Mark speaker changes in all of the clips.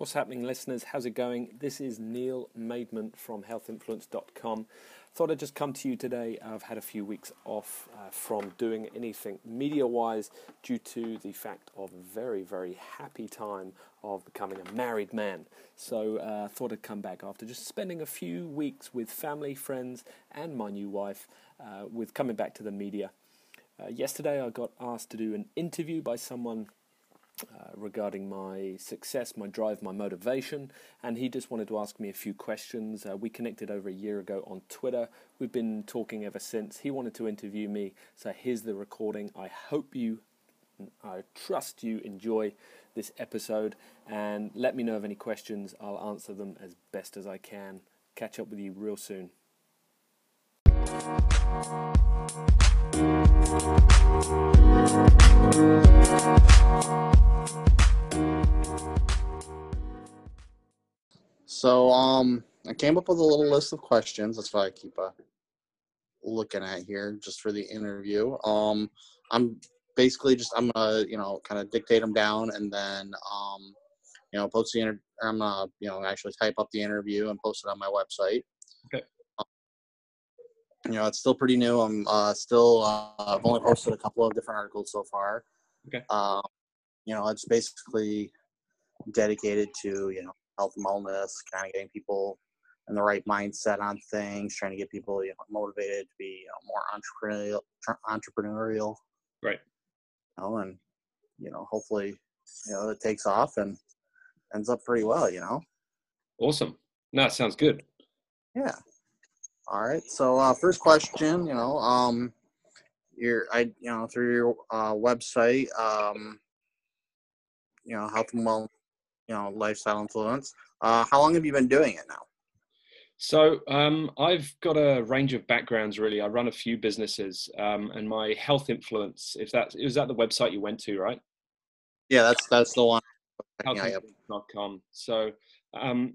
Speaker 1: What's happening, listeners? How's it going? This is Neil Maidment from healthinfluence.com. Thought I'd just come to you today. I've had a few weeks off uh, from doing anything media wise due to the fact of a very, very happy time of becoming a married man. So uh, thought I'd come back after just spending a few weeks with family, friends, and my new wife uh, with coming back to the media. Uh, yesterday, I got asked to do an interview by someone uh, regarding my success, my drive, my motivation, and he just wanted to ask me a few questions. Uh, we connected over a year ago on Twitter. We've been talking ever since. He wanted to interview me, so here's the recording. I hope you, I trust you enjoy this episode, and let me know of any questions. I'll answer them as best as I can. Catch up with you real soon.
Speaker 2: So um, I came up with a little list of questions. That's why I keep uh, looking at here just for the interview. Um, I'm basically just I'm gonna you know kind of dictate them down and then um, you know post the inter- I'm gonna you know actually type up the interview and post it on my website.
Speaker 1: Okay.
Speaker 2: You know it's still pretty new. I'm uh, still uh, I've only posted a couple of different articles so far.
Speaker 1: Okay.
Speaker 2: Um, you know it's basically dedicated to you know health and wellness, kind of getting people in the right mindset on things, trying to get people you know, motivated to be you know, more entrepreneurial, entrepreneurial.
Speaker 1: Right.
Speaker 2: You know, and you know, hopefully, you know, it takes off and ends up pretty well. You know.
Speaker 1: Awesome. No, it sounds good.
Speaker 2: Yeah. All right. So uh, first question, you know, um, your I you know through your uh, website, um, you know, health and well, you know lifestyle influence. Uh, how long have you been doing it now?
Speaker 1: So um, I've got a range of backgrounds. Really, I run a few businesses, um, and my health influence. If that is that the website you went to, right?
Speaker 2: Yeah, that's that's the one.
Speaker 1: Healthinfluence.com. So, um,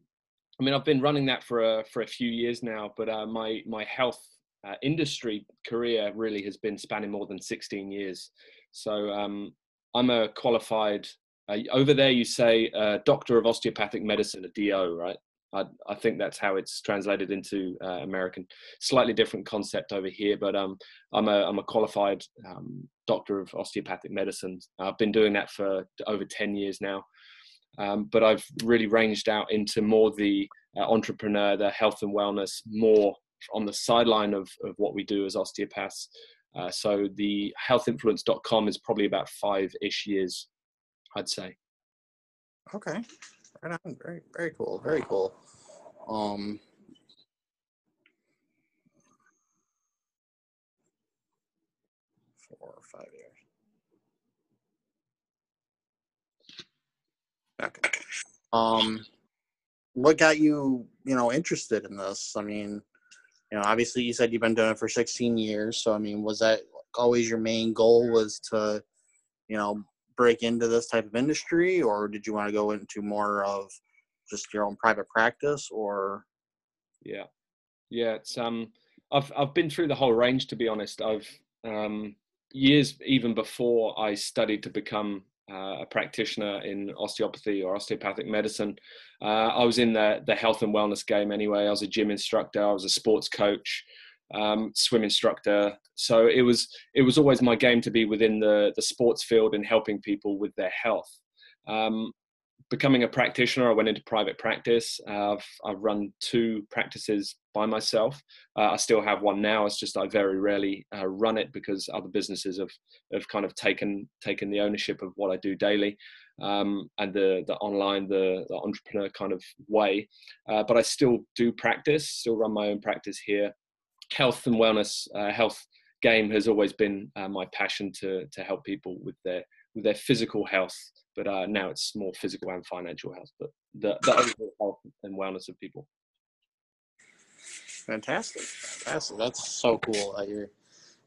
Speaker 1: I mean, I've been running that for a for a few years now, but uh, my my health uh, industry career really has been spanning more than 16 years. So um, I'm a qualified uh, over there, you say uh, Doctor of Osteopathic Medicine, a DO, right? I, I think that's how it's translated into uh, American. Slightly different concept over here, but um, I'm a I'm a qualified um, Doctor of Osteopathic Medicine. I've been doing that for over ten years now. Um, but I've really ranged out into more the uh, entrepreneur, the health and wellness, more on the sideline of, of what we do as osteopaths. Uh, so the healthinfluence.com is probably about five-ish years I'd say.
Speaker 2: Okay. Right on. Very, very cool. Very cool. Um, four or five years. Okay. Um, what got you, you know, interested in this? I mean, you know, obviously you said you've been doing it for 16 years. So, I mean, was that always your main goal was to, you know, break into this type of industry, or did you want to go into more of just your own private practice, or?
Speaker 1: Yeah, yeah. It's um, I've I've been through the whole range to be honest. I've um, years even before I studied to become uh, a practitioner in osteopathy or osteopathic medicine. Uh, I was in the the health and wellness game anyway. I was a gym instructor. I was a sports coach um, swim instructor. So it was it was always my game to be within the the sports field and helping people with their health. Um, becoming a practitioner, I went into private practice. Uh, I've, I've run two practices by myself. Uh, I still have one now. It's just I very rarely uh, run it because other businesses have have kind of taken taken the ownership of what I do daily. Um, and the the online the, the entrepreneur kind of way, uh, but I still do practice, still run my own practice here health and wellness, uh, health game has always been uh, my passion to to help people with their with their physical health. But uh, now it's more physical and financial health, but the, the overall health and wellness of people.
Speaker 2: Fantastic, fantastic. That's so cool that you're,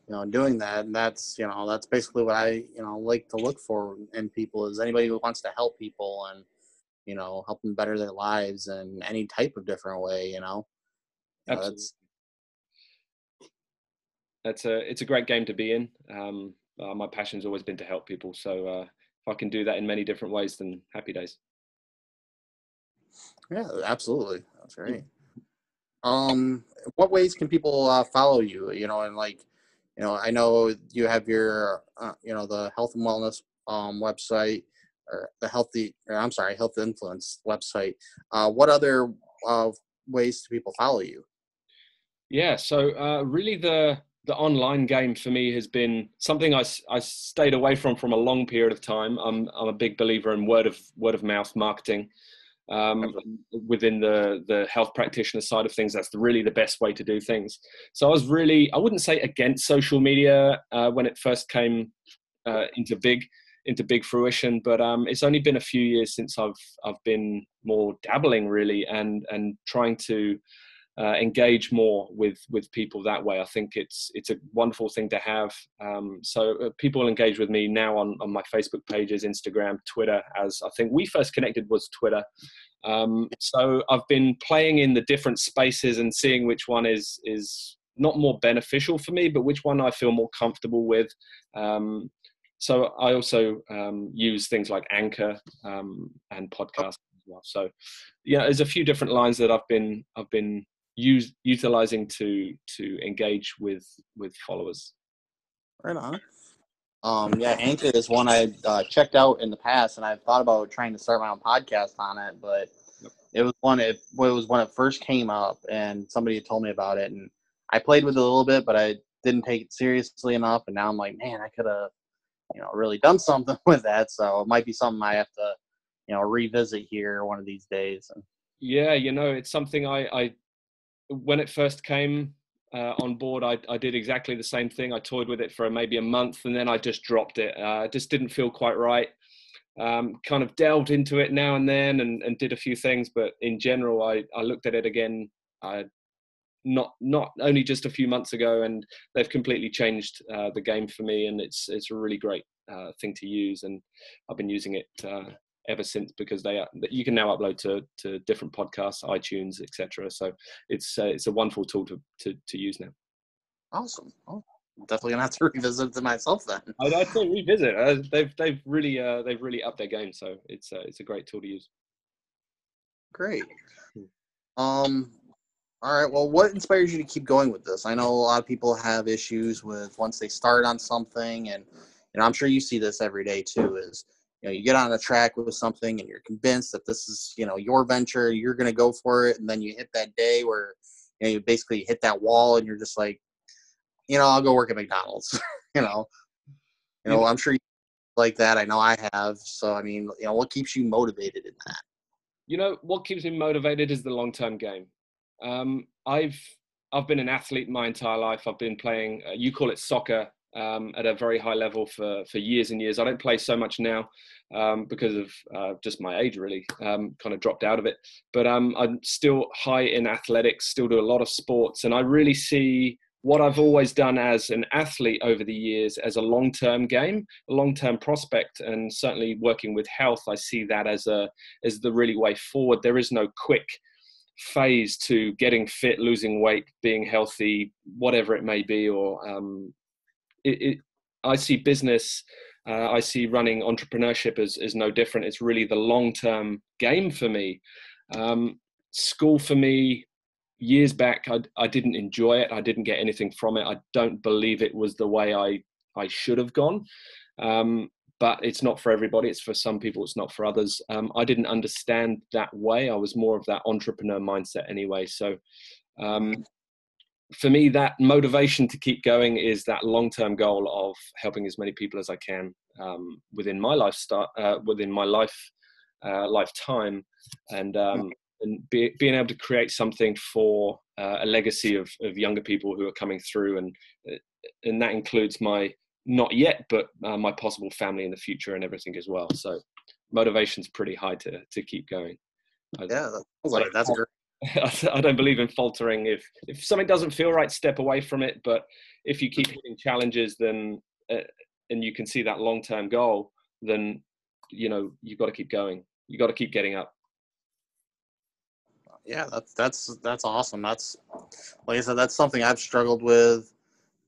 Speaker 2: you know, doing that. And that's, you know, that's basically what I, you know, like to look for in people is anybody who wants to help people and, you know, help them better their lives in any type of different way. You know,
Speaker 1: Absolutely. that's it's a it's a great game to be in. Um, uh, my passion's always been to help people, so uh, I can do that in many different ways, than happy days.
Speaker 2: Yeah, absolutely. That's great. Um, what ways can people uh, follow you? You know, and like, you know, I know you have your, uh, you know, the health and wellness um, website or the healthy, or I'm sorry, health influence website. Uh, what other uh, ways do people follow you?
Speaker 1: Yeah, so uh, really the the online game for me has been something I, I stayed away from from a long period of time. I'm I'm a big believer in word of word of mouth marketing. Um, within the the health practitioner side of things, that's really the best way to do things. So I was really I wouldn't say against social media uh, when it first came uh, into big into big fruition, but um, it's only been a few years since I've I've been more dabbling really and and trying to uh, engage more with with people that way. I think it's it's a wonderful thing to have. Um, so uh, people engage with me now on on my Facebook pages, Instagram, Twitter. As I think we first connected was Twitter. Um, so I've been playing in the different spaces and seeing which one is is not more beneficial for me, but which one I feel more comfortable with. Um, so I also um, use things like Anchor um, and podcasts as well. So yeah, there's a few different lines that I've been I've been use utilizing to to engage with with followers.
Speaker 2: Right on. Um yeah anchor is one i uh, checked out in the past and i've thought about trying to start my own podcast on it but yep. it was one it, it was when it first came up and somebody told me about it and i played with it a little bit but i didn't take it seriously enough and now i'm like man i could have you know really done something with that so it might be something i have to you know revisit here one of these days. And
Speaker 1: yeah you know it's something i i when it first came uh, on board, I, I, did exactly the same thing. I toyed with it for maybe a month and then I just dropped it. Uh, it just didn't feel quite right. Um, kind of delved into it now and then and, and, did a few things, but in general, I, I looked at it again. I, not not only just a few months ago, and they've completely changed uh, the game for me, and it's it's a really great uh, thing to use, and I've been using it uh, ever since because they are, you can now upload to to different podcasts, iTunes, etc. So it's uh, it's a wonderful tool to, to to use now.
Speaker 2: Awesome. Oh, definitely gonna have to revisit it myself then.
Speaker 1: I'd, I'd say revisit. Uh, they've they've really uh, they've really upped their game, so it's uh, it's a great tool to use.
Speaker 2: Great. Um. All right. Well, what inspires you to keep going with this? I know a lot of people have issues with once they start on something, and know I'm sure you see this every day too. Is you know you get on a track with something and you're convinced that this is you know your venture you're going to go for it and then you hit that day where you, know, you basically hit that wall and you're just like you know i'll go work at mcdonald's you know? You know i'm sure you like that i know i have so i mean you know what keeps you motivated in that?
Speaker 1: You know what keeps me motivated is the long term game. Um, i've i've been an athlete my entire life i've been playing uh, you call it soccer um, at a very high level for for years and years. I don't play so much now um, because of uh, just my age, really. Um, kind of dropped out of it, but um, I'm still high in athletics. Still do a lot of sports, and I really see what I've always done as an athlete over the years as a long-term game, a long-term prospect, and certainly working with health, I see that as a as the really way forward. There is no quick phase to getting fit, losing weight, being healthy, whatever it may be, or um, it, it, I see business, uh, I see running entrepreneurship as, as no different. It's really the long term game for me. Um, school for me, years back, I, I didn't enjoy it. I didn't get anything from it. I don't believe it was the way I, I should have gone. Um, but it's not for everybody. It's for some people, it's not for others. Um, I didn't understand that way. I was more of that entrepreneur mindset anyway. So um, for me, that motivation to keep going is that long-term goal of helping as many people as I can um, within my lifestyle, uh, within my life uh, lifetime, and um, and be, being able to create something for uh, a legacy of, of younger people who are coming through, and uh, and that includes my not yet, but uh, my possible family in the future and everything as well. So motivation's pretty high to to keep going.
Speaker 2: Yeah, that's, that's great.
Speaker 1: I don't believe in faltering. If if something doesn't feel right, step away from it. But if you keep hitting challenges, then uh, and you can see that long term goal, then you know you've got to keep going. You got to keep getting up.
Speaker 2: Yeah, that's that's that's awesome. That's like I said, that's something I've struggled with.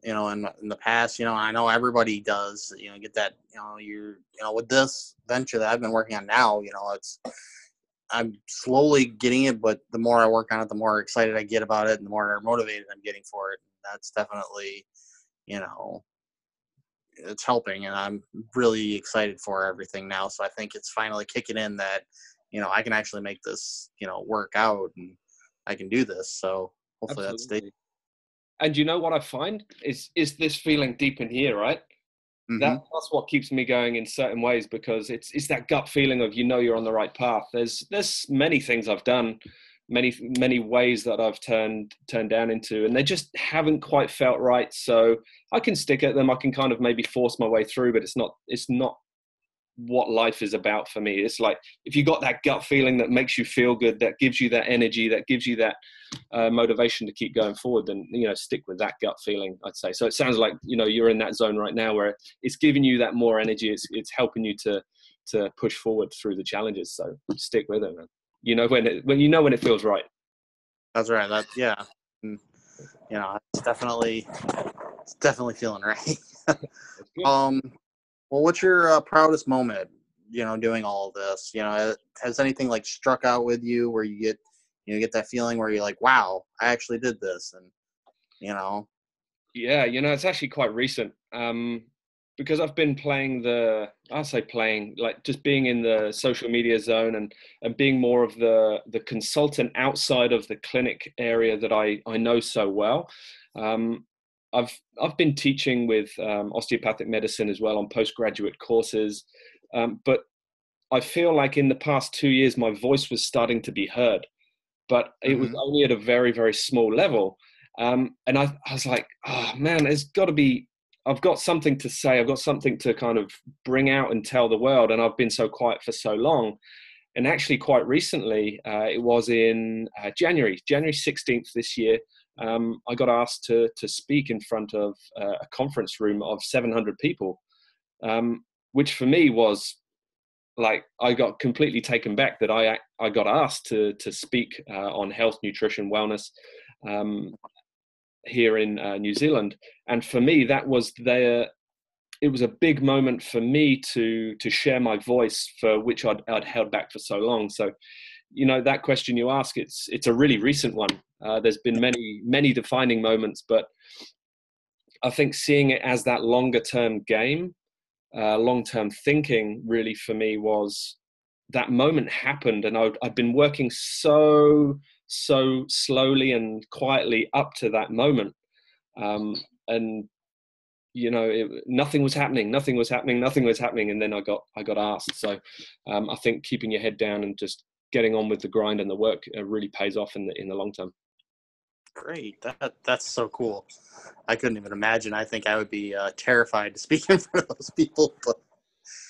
Speaker 2: You know, in in the past, you know, I know everybody does. You know, get that. You know, you're you know with this venture that I've been working on now. You know, it's I'm slowly getting it, but the more I work on it, the more excited I get about it, and the more motivated I'm getting for it. That's definitely, you know, it's helping, and I'm really excited for everything now. So I think it's finally kicking in that, you know, I can actually make this, you know, work out, and I can do this. So hopefully Absolutely. that stays.
Speaker 1: And you know what I find is is this feeling deep in here, right? Mm-hmm. That, that's what keeps me going in certain ways because it's it's that gut feeling of you know you're on the right path. There's there's many things I've done, many many ways that I've turned turned down into, and they just haven't quite felt right. So I can stick at them. I can kind of maybe force my way through, but it's not it's not what life is about for me. It's like if you got that gut feeling that makes you feel good, that gives you that energy, that gives you that uh, motivation to keep going forward, then you know stick with that gut feeling. I'd say. So it sounds like you know you're in that zone right now where it's giving you that more energy. It's it's helping you to to push forward through the challenges. So stick with it, man. You know when it when you know when it feels right.
Speaker 2: That's right. That yeah. Mm. You know, it's definitely it's definitely feeling right. um well, what's your uh, proudest moment? You know, doing all of this. You know, has anything like struck out with you where you get you know get that feeling where you're like, wow, I actually did this, and you know.
Speaker 1: Yeah, you know, it's actually quite recent. Um, because I've been playing the, I say playing, like just being in the social media zone and and being more of the the consultant outside of the clinic area that I I know so well. Um, I've I've been teaching with um, osteopathic medicine as well on postgraduate courses, um, but I feel like in the past two years my voice was starting to be heard, but it mm-hmm. was only at a very very small level, um, and I, I was like, oh man, there's got to be. I've got something to say. I've got something to kind of bring out and tell the world, and I've been so quiet for so long. And actually, quite recently, uh, it was in uh, January, January 16th this year um, I got asked to to speak in front of uh, a conference room of 700 people, um, which for me was like I got completely taken back that I I got asked to to speak uh, on health, nutrition, wellness um, here in uh, New Zealand, and for me that was their it was a big moment for me to to share my voice for which I'd, I'd held back for so long. So you know that question you ask it's it's a really recent one. Uh, there's been many many defining moments but i think seeing it as that longer term game uh, long term thinking really for me was that moment happened and i had been working so so slowly and quietly up to that moment. Um, and you know it, nothing was happening nothing was happening nothing was happening and then i got i got asked. So um, i think keeping your head down and just getting on with the grind and the work uh, really pays off in the in the long term.
Speaker 2: Great, that that's so cool. I couldn't even imagine. I think I would be uh, terrified to speak in front of those people. But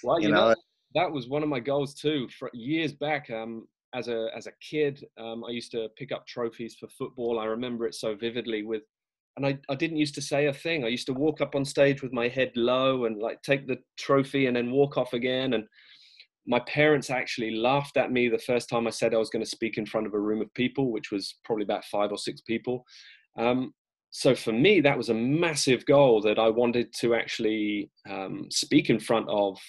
Speaker 1: well, you, you know, know, that was one of my goals too. For years back, um, as a as a kid, um, I used to pick up trophies for football. I remember it so vividly. With and I, I didn't used to say a thing. I used to walk up on stage with my head low and like take the trophy and then walk off again. And my parents actually laughed at me the first time I said I was going to speak in front of a room of people, which was probably about five or six people. Um, so for me, that was a massive goal that I wanted to actually um, speak in front of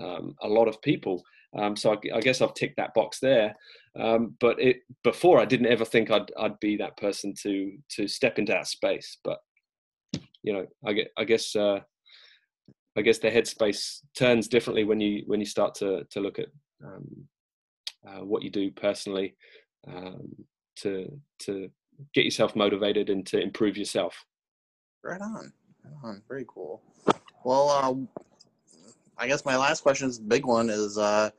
Speaker 1: um, a lot of people. Um, so I, I, guess I've ticked that box there. Um, but it before I didn't ever think I'd I'd be that person to to step into that space. But you know, I I guess uh, I guess the headspace turns differently when you when you start to to look at um, uh, what you do personally um, to to get yourself motivated and to improve yourself.
Speaker 2: Right on, right on. Very cool. Well, uh, I guess my last question is the big one is, uh,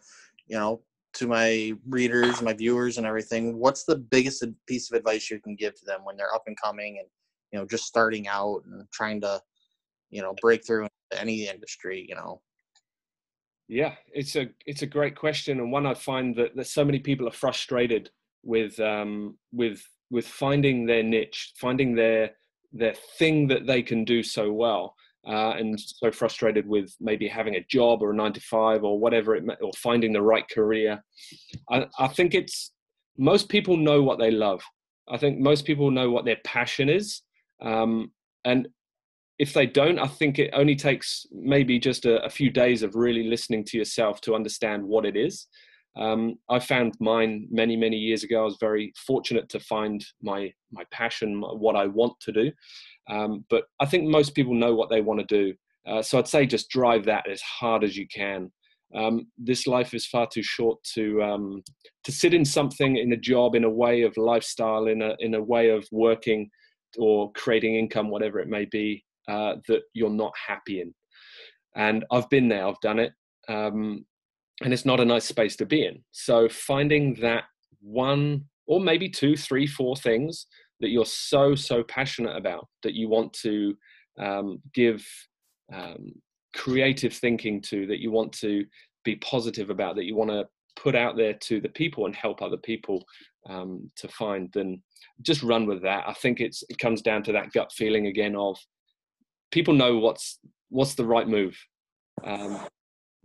Speaker 2: you know, to my readers, my viewers, and everything. What's the biggest piece of advice you can give to them when they're up and coming and you know just starting out and trying to you know break through any industry you know?
Speaker 1: Yeah it's a it's a great question and one i find that, that so many people are frustrated with um with with finding their niche finding their their thing that they can do so well uh, and so frustrated with maybe having a job or a nine to five or whatever it may, or finding the right career. I, I think it's most people know what they love. I think most people know what their passion is um, and if they don't, I think it only takes maybe just a, a, few days of really listening to yourself to understand what it is. Um, I found mine many, many years ago. I was very fortunate to find my my passion, what I want to do. Um, but I think most people know what they want to do. Uh, so I'd say just drive that as hard as you can. Um, this life is far too short to um, to sit in something in a job, in a way of lifestyle, in a in a way of working or creating income, whatever it may be, uh, that you're not happy in. And I've been there. I've done it. Um, and it's not a nice space to be in. So finding that one or maybe two, three, four things that you're so so passionate about that you want to um, give um, creative thinking to, that you want to be positive about, that you want to put out there to the people and help other people um, to find, then just run with that. I think it's it comes down to that gut feeling again of people know what's what's the right move. Um,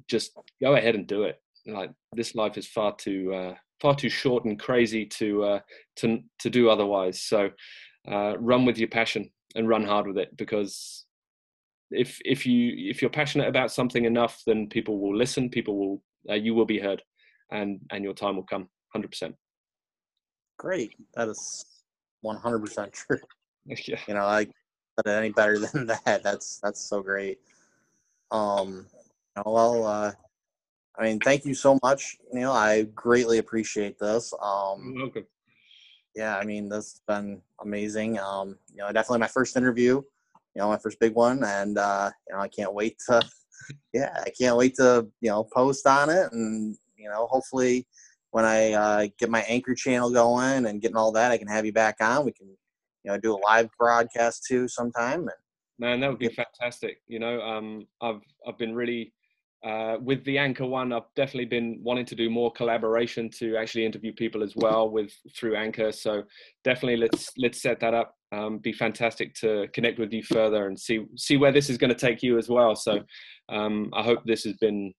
Speaker 1: just go ahead and do it. Like this life is far too uh, far too short and crazy to uh, to to do otherwise. So uh, run with your passion and run hard with it because if if you if you're passionate about something enough, then people will listen. People will uh, you will be heard, and and your time will come. Hundred percent.
Speaker 2: Great. That is one hundred percent true.
Speaker 1: Yeah.
Speaker 2: You know, it any better than that. That's that's so great. Um, well, uh, I mean, thank you so much, Neil. I greatly appreciate this. Um,
Speaker 1: welcome.
Speaker 2: yeah, I mean, this has been amazing. Um, you know, definitely my first interview, you know, my first big one, and uh, you know, I can't wait to, yeah, I can't wait to, you know, post on it, and you know, hopefully, when I uh, get my anchor channel going and getting all that, I can have you back on. We can, you know, do a live broadcast too sometime. And
Speaker 1: Man, that would be fantastic. You know, um, I've I've been really uh, with the anchor one. I've definitely been wanting to do more collaboration to actually interview people as well with through anchor. So definitely let's let's set that up. Um, be fantastic to connect with you further and see see where this is going to take you as well. So um, I hope this has been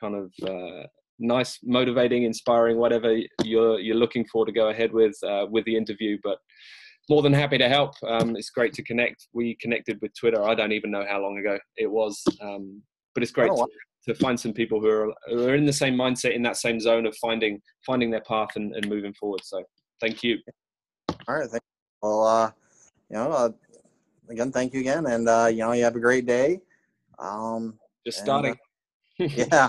Speaker 1: kind of uh, nice, motivating, inspiring, whatever you're you're looking for to go ahead with uh, with the interview. But more than happy to help. Um, it's great to connect. We connected with Twitter. I don't even know how long ago it was, um, but it's great
Speaker 2: Oh,
Speaker 1: to, to find some people who are, who are in the same mindset, in that same zone of finding finding their path and, and moving forward. So, thank you.
Speaker 2: all right, thank well, uh, you know, uh, again, thank you again, and uh, you know, you have a great day. Um,
Speaker 1: Just
Speaker 2: And,
Speaker 1: starting.
Speaker 2: yeah,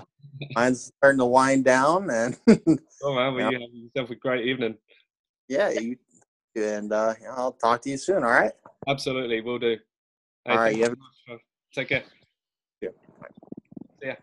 Speaker 2: mine's starting to wind down, and
Speaker 1: oh man, well,
Speaker 2: yeah.
Speaker 1: you have yourself a great evening.
Speaker 2: yeah, you and uh, I'll talk to you soon. All right.
Speaker 1: Absolutely, we'll do.
Speaker 2: All
Speaker 1: hey.
Speaker 2: You have-
Speaker 1: so Take care.
Speaker 2: Yeah.
Speaker 1: See ya.